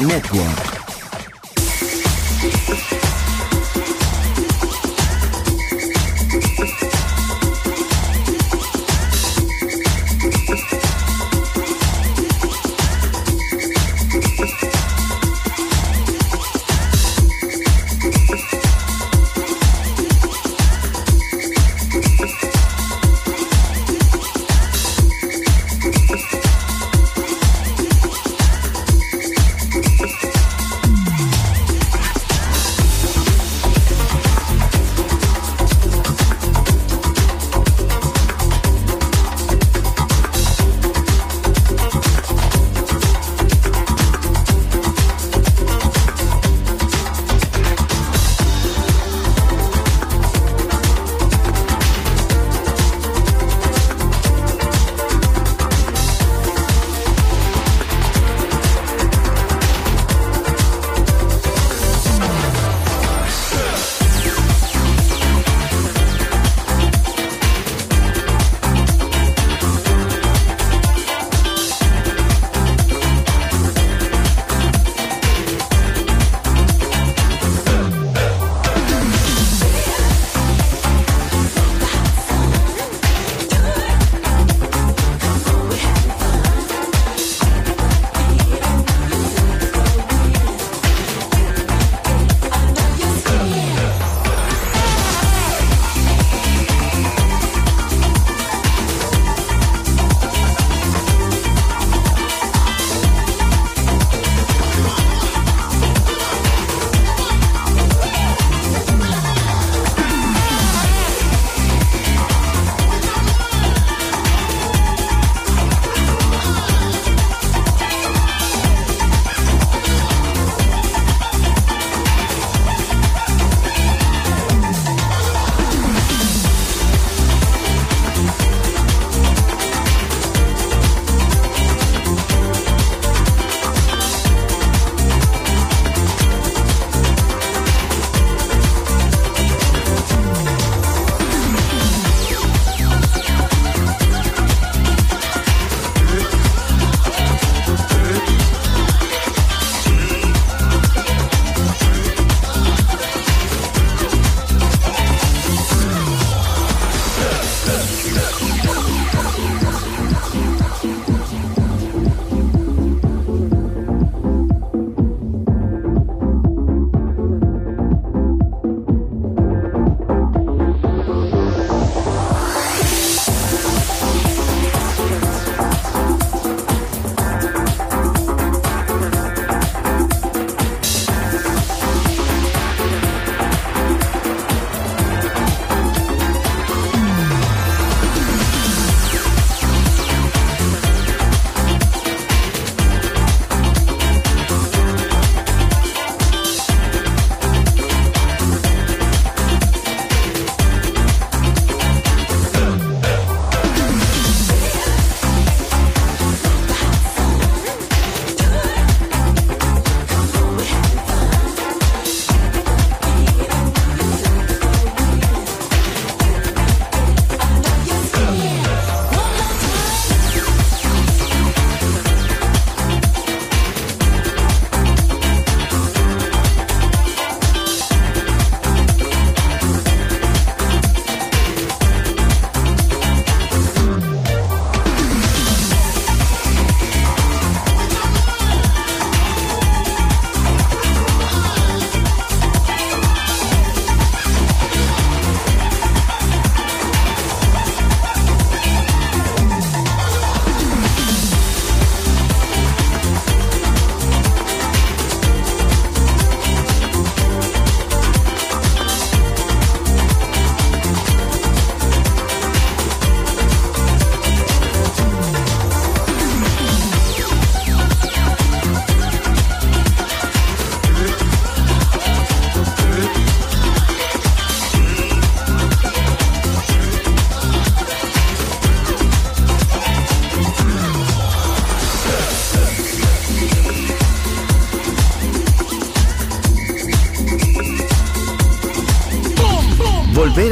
Network.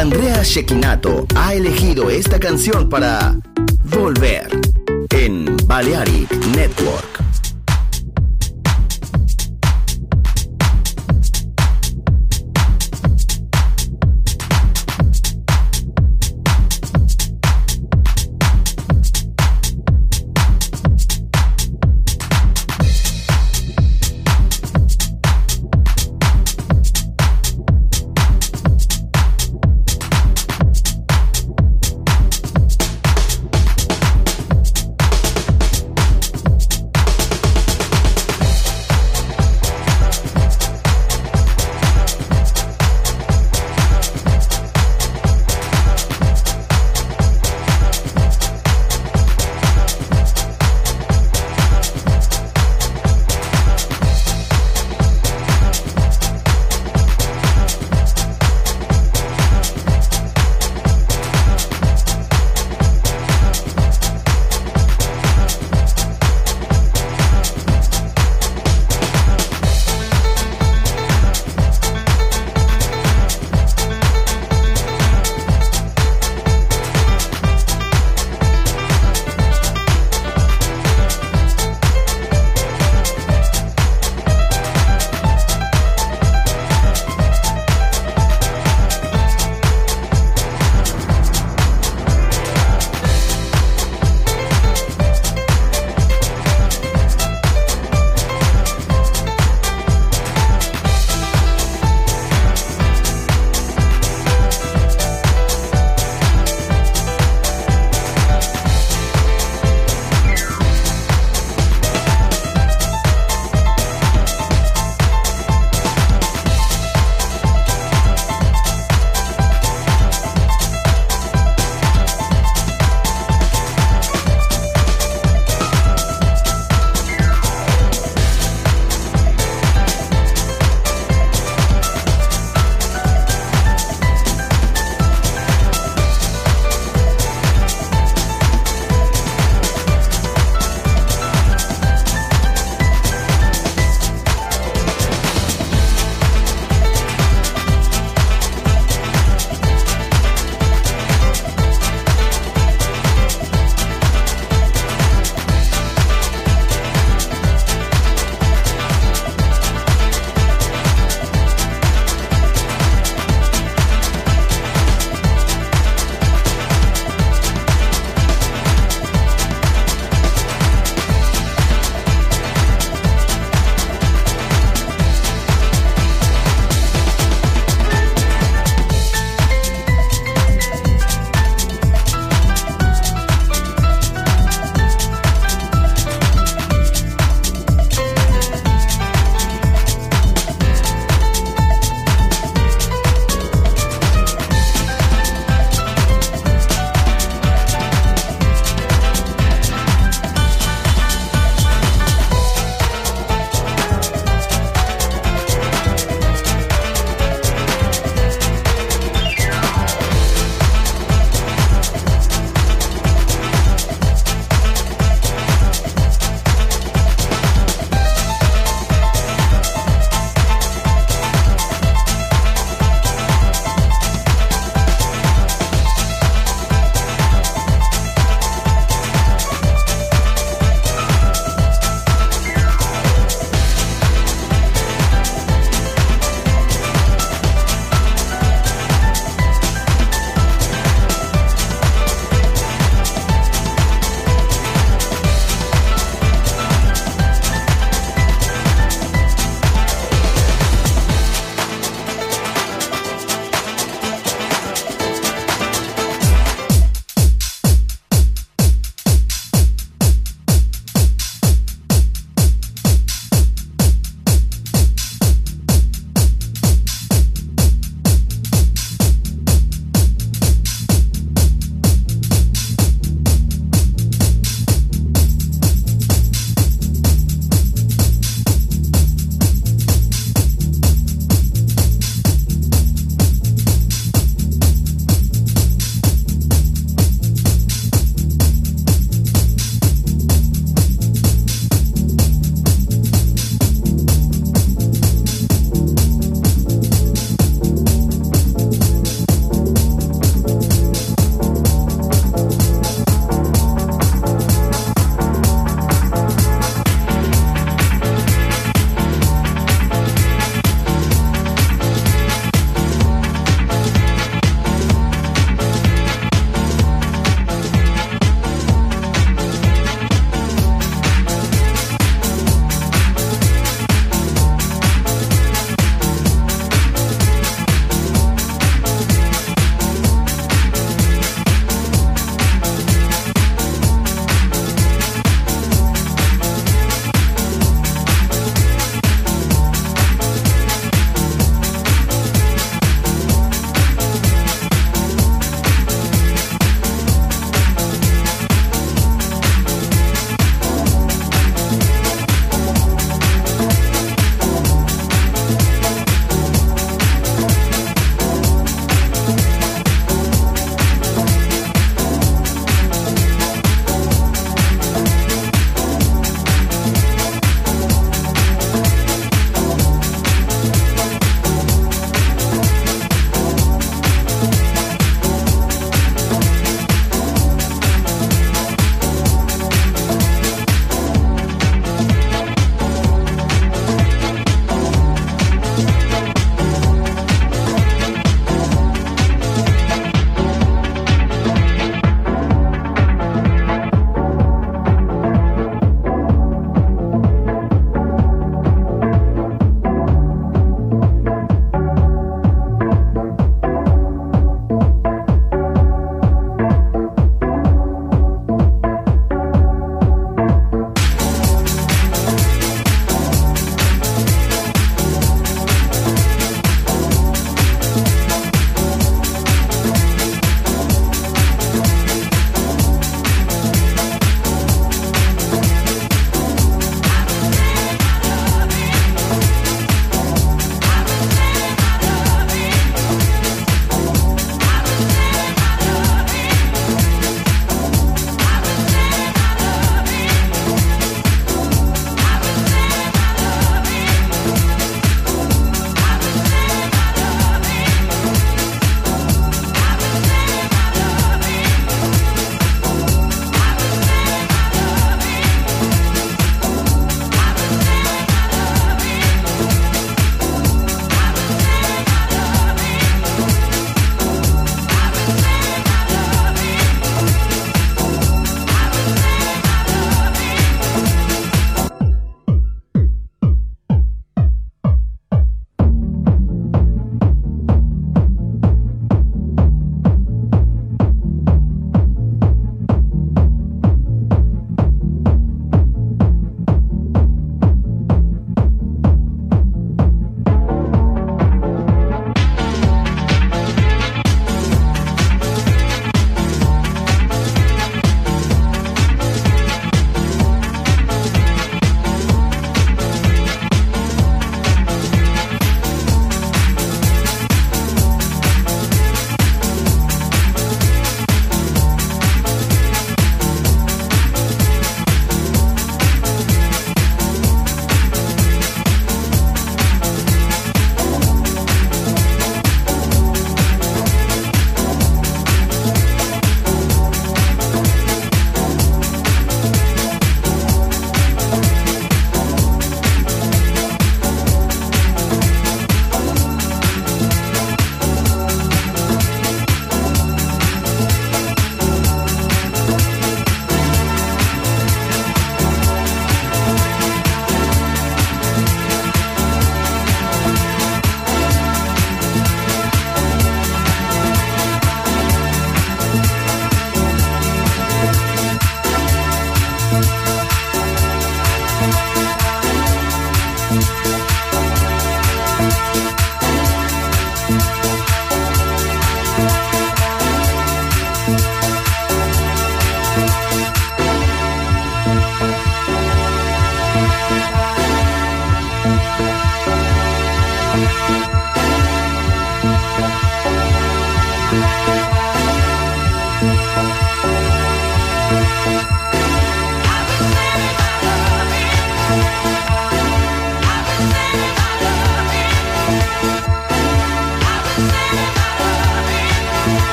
Andrea Shekinato ha elegido esta canción para Volver en Balearic Network.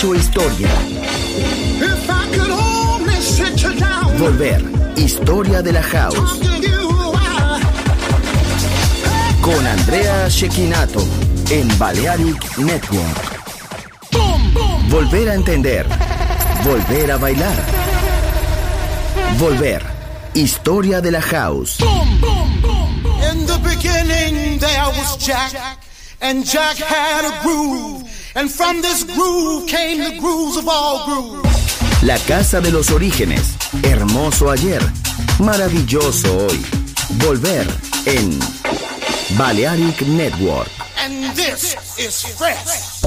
Hecho historia. Volver. Historia de la house. Con Andrea Shekinato en Balearic Network. Volver a entender. Volver a bailar. Volver. Historia de la house. In the beginning there was Jack, and Jack had a groove, and from this groove came the grooves of all grooves. La casa de los orígenes. Hermoso ayer. Maravilloso hoy. Volver en Balearic Network. And this is fresh.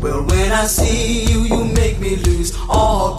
Well, when I see you, you make me lose all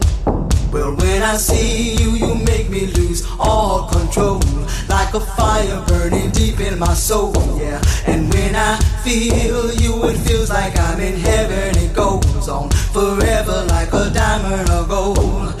Well, when I see you, you make me lose all control. Like a fire burning deep in my soul, yeah. And when I feel you, it feels like I'm in heaven. It goes on forever like a diamond or gold.